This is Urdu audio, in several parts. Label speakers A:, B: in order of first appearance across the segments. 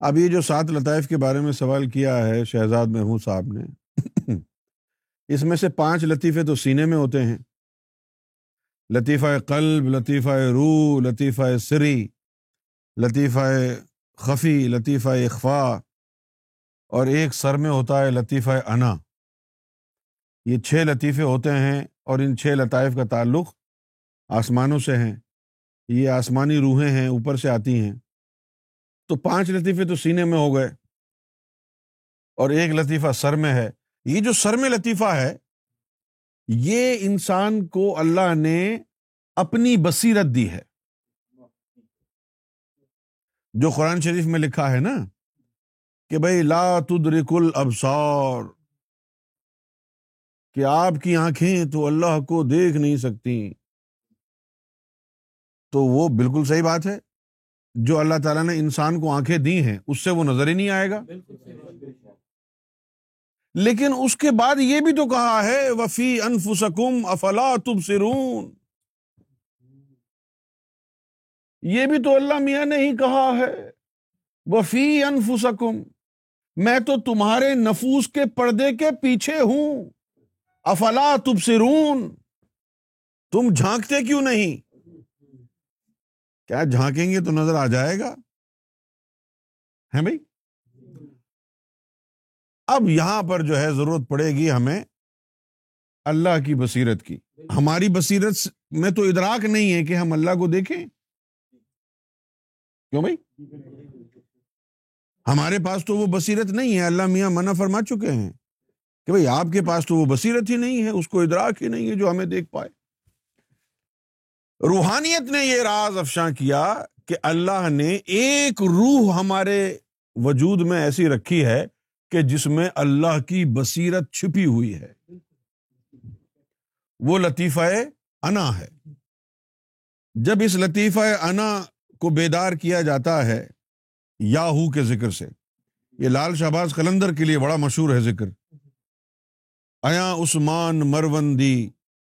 A: اب یہ جو سات لطائف کے بارے میں سوال کیا ہے شہزاد محمود صاحب نے، اس میں سے پانچ لطیفے تو سینے میں ہوتے ہیں۔ لطیفہ قلب، لطیفہ روح، لطیفہ سری، لطیفہ خفی، لطیفہ اخفا، اور ایک سر میں ہوتا ہے لطیفہ انا۔ یہ چھ لطیفے ہوتے ہیں اور ان چھ لطائف کا تعلق آسمانوں سے ہیں۔ یہ آسمانی روحیں ہیں، اوپر سے آتی ہیں۔ تو پانچ لطیفے تو سینے میں ہو گئے۔ اور ایک لطیفہ سر میں ہے۔ یہ جو سر میں لطیفہ ہے، یہ انسان کو اللہ نے اپنی بصیرت دی ہے۔ جو قرآن شریف میں لکھا ہے نا کہ بھائی لا تدرک الابصار، کہ آپ کی آنکھیں تو اللہ کو دیکھ نہیں سکتی تو وہ بالکل صحیح بات ہے۔ جو اللہ تعالیٰ نے انسان کو آنکھیں دی ہیں، اس سے وہ نظر ہی نہیں آئے گا؟ لیکن اس کے بعد یہ بھی تو کہا ہے وفی انفسکم افلا تب سرون یہ بھی تو اللہ میاں نے ہی کہا ہے وفی انفسکم میں تو تمہارے نفوس کے پردے کے پیچھے ہوں۔ افلا تب سرون تم جھانکتے کیوں نہیں؟ کیا جھانکیں گے تو نظر آ جائے گا؟ ہے بھائی؟ اب یہاں پر جو ہے ضرورت پڑے گی ہمیں اللہ کی بصیرت کی۔ ہماری بصیرت میں تو ادراک نہیں ہے کہ ہم اللہ کو دیکھیں۔ کیوں بھائی؟ ہمارے پاس تو وہ بصیرت نہیں ہے۔ اللہ میاں منع فرما چکے ہیں کہ بھائی آپ کے پاس تو وہ بصیرت ہی نہیں ہے، اس کو ادراک ہی نہیں ہے جو ہمیں دیکھ پائے۔ روحانیت نے یہ راز افشاں کیا کہ اللہ نے ایک روح ہمارے وجود میں ایسی رکھی ہے کہ جس میں اللہ کی بصیرت چھپی ہوئی ہے۔ وہ لطیفہ انا ہے۔ جب اس لطیفہ انا کو بیدار کیا جاتا ہے یاہو کے ذکر سے، یہ لال شہباز قلندر کے لیے بڑا مشہور ہے ذکر۔ ایا عثمان، مروندی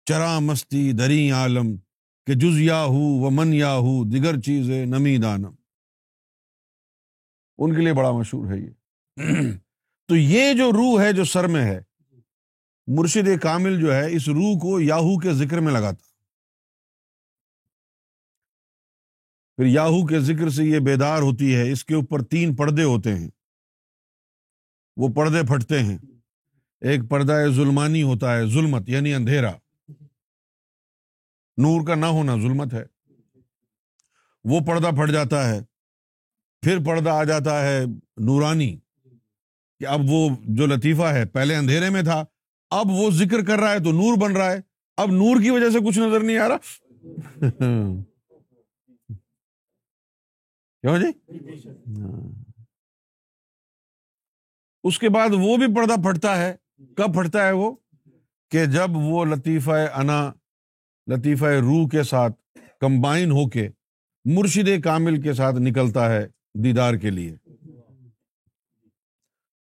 A: چرا مستی دری عالم۔ کہ جز یا ہو و من یا ہو دیگر چیز نمی دانم۔ ان کے لیے بڑا مشہور ہے یہ۔ تو یہ جو روح ہے جو سر میں ہے، مرشد کامل جو ہے، اس روح کو یاہو کے ذکر میں لگاتا۔ پھر یاہو کے ذکر سے یہ بیدار ہوتی ہے، اس کے اوپر تین پردے ہوتے ہیں۔ وہ پردے پھٹتے ہیں۔ ایک پردہ ظلمانی ہوتا ہے، ظلمت یعنی اندھیرا۔ نور کا نہ ہونا ظلمت ہے۔ وہ پردہ پھٹ جاتا ہے، پھر پردہ آ جاتا ہے نورانی کہ اب وہ جو لطیفہ ہے، پہلے اندھیرے میں تھا، اب وہ ذکر کر رہا ہے تو نور بن رہا ہے۔ اب نور کی وجہ سے کچھ نظر نہیں آ رہا۔ کیوں جی؟ ہاں۔ اس کے بعد وہ بھی پردہ پھٹتا ہے۔ کب پھٹتا ہے وہ؟ کہ جب وہ لطیفہ انا لطیفہ روح کے ساتھ کمبائن ہو کے مرشد کامل کے ساتھ نکلتا ہے دیدار کے لیے۔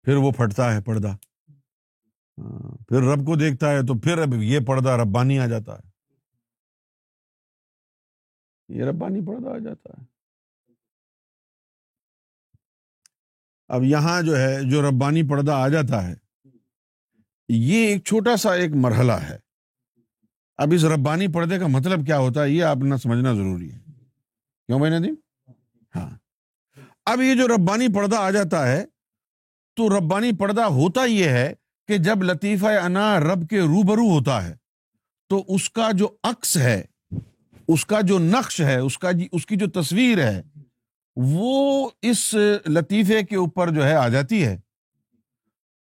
A: پھر وہ پھٹتا ہے پردہ۔ پھر رب کو دیکھتا ہے تو پھر اب یہ پردہ ربانی آ جاتا ہے۔ یہ ربانی پردہ آ جاتا ہے۔ اب یہاں جو ہے جو ربانی پردہ آ جاتا ہے، یہ ایک چھوٹا سا ایک مرحلہ ہے۔ اب اس ربانی پردے کا مطلب کیا ہوتا ہے؟ یہ آپ نے سمجھنا ضروری ہے۔ کیوں بھائی ندیم؟ ہاں۔ اب یہ جو ربانی پردہ آ جاتا ہے، تو ربانی پردہ ہوتا یہ ہے کہ جب لطیفہ انا رب کے روبرو ہوتا ہے، تو اس کا جو عکس ہے، اس کا جو نقش ہے، اس کا جی اس کی جو تصویر ہے، وہ اس لطیفے کے اوپر جو ہے آ جاتی ہے۔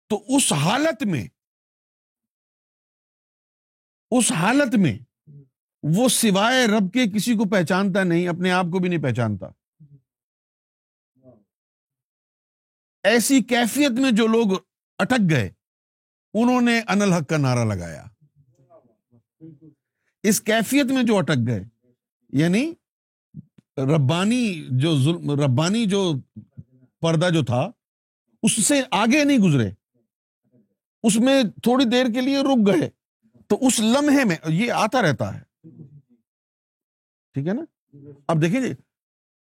A: تو اس حالت میں اس حالت میں وہ سوائے رب کے کسی کو پہچانتا نہیں، اپنے آپ کو بھی نہیں پہچانتا۔ ایسی کیفیت میں جو لوگ اٹک گئے، انہوں نے انل حق کا نعرہ لگایا۔ اس کیفیت میں جو اٹک گئے یعنی ربانی جو ظلم، ربانی جو پردہ جو تھا، اس سے آگے نہیں گزرے۔ اس میں تھوڑی دیر کے لیے رک گئے۔ تو اس لمحے میں یہ آتا رہتا ہے۔ ٹھیک ہے نا؟ اب دیکھیں جی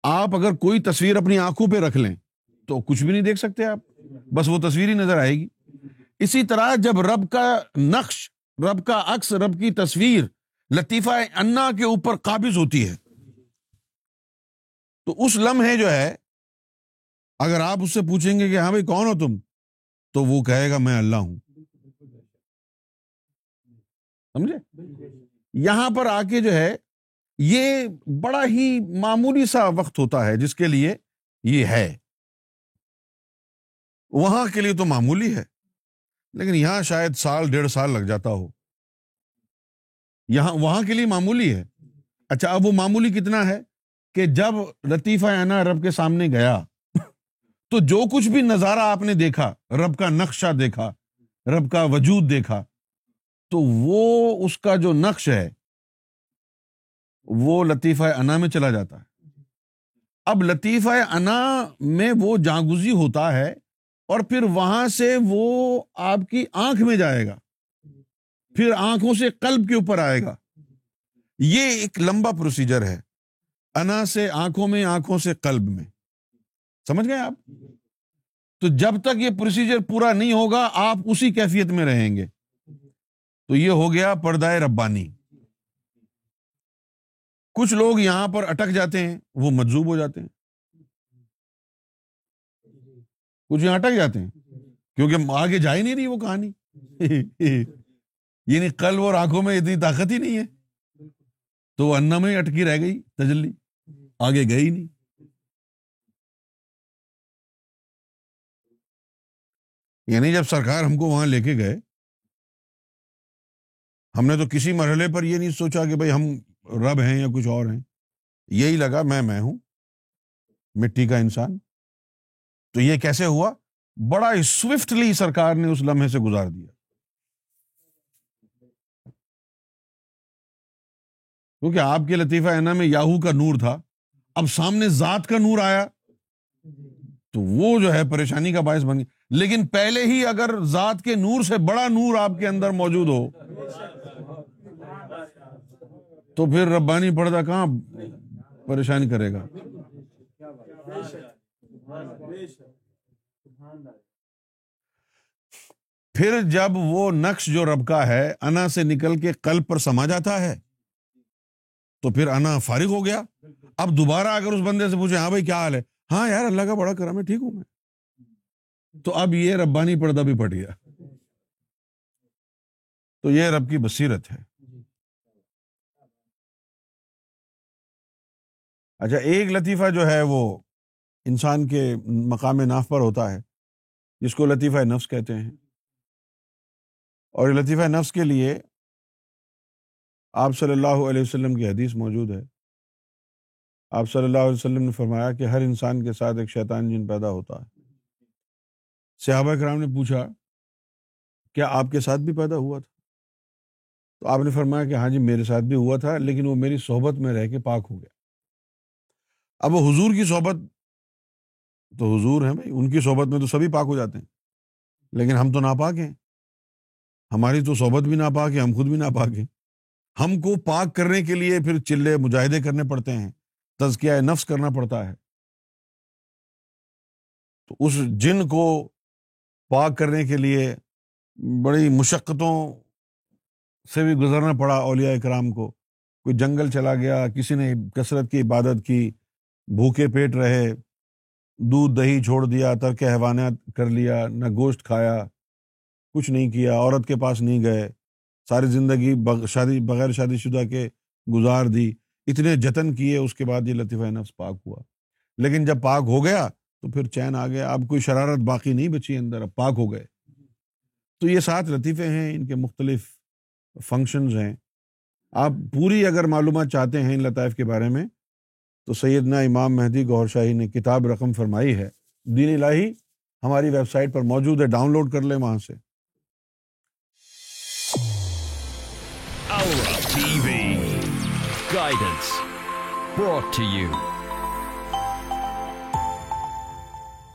A: آپ اگر کوئی تصویر اپنی آنکھوں پہ رکھ لیں تو کچھ بھی نہیں دیکھ سکتے آپ، بس وہ تصویر ہی نظر آئے گی۔ اسی طرح جب رب کا نقش، رب کا عکس، رب کی تصویر لطیفہ انا کے اوپر قابض ہوتی ہے، تو اس لمحے جو ہے، اگر آپ اس سے پوچھیں گے کہ ہاں بھائی کون ہو تم؟ تو وہ کہے گا میں اللہ ہوں۔ سمجھے؟ یہاں پر آ کے جو ہے، یہ بڑا ہی معمولی سا وقت ہوتا ہے جس کے لیے یہ ہے۔ وہاں کے لیے تو معمولی ہے، لیکن یہاں شاید سال، ڈیڑھ سال لگ جاتا ہو۔ یہاں، وہاں کے لیے معمولی ہے۔ اچھا اب وہ معمولی کتنا ہے کہ جب لطیفہ انا رب کے سامنے گیا، تو جو کچھ بھی نظارہ آپ نے دیکھا، رب کا نقشہ دیکھا، رب کا وجود دیکھا تو وہ اس کا جو نقش ہے، وہ لطیفہ انا میں چلا جاتا ہے۔ اب لطیفہ انا میں وہ جاگزی ہوتا ہے اور پھر وہاں سے وہ آپ کی آنکھ میں جائے گا۔ پھر آنکھوں سے قلب کے اوپر آئے گا۔ یہ ایک لمبا پروسیجر ہے۔ انا سے آنکھوں میں، آنکھوں سے قلب میں۔ سمجھ گئے آپ؟ تو جب تک یہ پروسیجر پورا نہیں ہوگا، آپ اسی کیفیت میں رہیں گے۔ تو یہ ہو گیا پردائے ربانی۔ کچھ لوگ یہاں پر اٹک جاتے ہیں، وہ مجزوب ہو جاتے ہیں۔ کچھ یہاں اٹک جاتے ہیں، کیونکہ آگے جا ہی نہیں رہی وہ کہانی۔ یعنی قلب اور آنکھوں میں اتنی طاقت ہی نہیں ہے۔ تو وہ انا میں اٹکی رہ گئی تجلی، آگے گئی نہیں۔ یعنی جب سرکار ہم کو وہاں لے کے گئے ہم نے تو کسی مرحلے پر یہ نہیں سوچا کہ بھائی ہم رب ہیں یا کچھ اور ہیں۔ یہی لگا میں میں ہوں، مٹی کا انسان۔ تو یہ کیسے ہوا؟ بڑا سوئفٹلی سرکار نے اس لمحے سے گزار دیا۔ کیونکہ آپ کے لطیفہ اینا میں یاہو کا نور تھا، اب سامنے ذات کا نور آیا۔ تو وہ جو ہے پریشانی کا باعث بن گیا۔ لیکن پہلے ہی اگر ذات کے نور سے بڑا نور آپ کے اندر موجود ہو، تو پھر ربانی پردہ کہاں پریشانی کرے گا؟ پھر جب وہ نقش جو رب کا ہے، انا سے نکل کے قلب پر سما جاتا ہے، تو پھر انا فارغ ہو گیا۔ اب دوبارہ اگر اس بندے سے پوچھے ہاں بھائی کیا حال ہے؟ ہاں یار، اللہ کا بڑا کرم ہے، ٹھیک ہوں میں۔ تو اب یہ ربانی پردہ بھی پڑ گیا۔ تو یہ رب کی بصیرت ہے۔ اچھا ایک لطیفہ جو ہے وہ انسان کے مقام ناف پر ہوتا ہے جس کو لطیفہ نفس کہتے ہیں۔ اور لطیفہ نفس کے لیے آپ صلی اللہ علیہ وسلم کی حدیث موجود ہے۔ آپ صلی اللہ علیہ وسلم نے فرمایا کہ ہر انسان کے ساتھ ایک شیطان جن پیدا ہوتا ہے۔ صحابہ کرام نے پوچھا کیا آپ کے ساتھ بھی پیدا ہوا تھا؟ تو آپ نے فرمایا کہ ہاں جی میرے ساتھ بھی ہوا تھا، لیکن وہ میری صحبت میں رہ کے پاک ہو گیا۔ اب وہ حضور کی صحبت تو حضور ہیں بھائی، ان کی صحبت میں تو سبھی پاک ہو جاتے ہیں۔ لیکن ہم تو ناپاک ہیں۔ ہماری تو صحبت بھی ناپاک ہے، ہم خود بھی ناپاک ہیں۔ ہم کو پاک کرنے کے لیے پھر چلے مجاہدے کرنے پڑتے ہیں، تزکیہ نفس کرنا پڑتا ہے۔ تو اس جن کو پاک کرنے کے لیے بڑی مشقتوں سے بھی گزرنا پڑا اولیاء اکرام کو۔ کوئی جنگل چلا گیا، کسی نے کثرت کی عبادت کی، بھوکے پیٹ رہے، دودھ دہی چھوڑ دیا، ترک حیوانات کر لیا، نہ گوشت کھایا، کچھ نہیں کیا، عورت کے پاس نہیں گئے، ساری زندگی شادی، بغیر شادی شدہ کے گزار دی، اتنے جتن کیے، اس کے بعد یہ لطیفہ نفس پاک ہوا۔ لیکن جب پاک ہو گیا تو پھر چین آ گیا۔ اب کوئی شرارت باقی نہیں بچی اندر، اب پاک ہو گئے۔ تو یہ سات لطیفے ہیں، ان کے مختلف فنکشنز ہیں۔ آپ پوری اگر معلومات چاہتے ہیں ان لطائف کے بارے میں، تو سیدنا امام مہدی گور شاہی نے کتاب رقم فرمائی ہے۔ دین الہی ہماری ویب سائٹ پر موجود ہے، ڈاؤن لوڈ کر لیں وہاں سے۔ گائیڈنس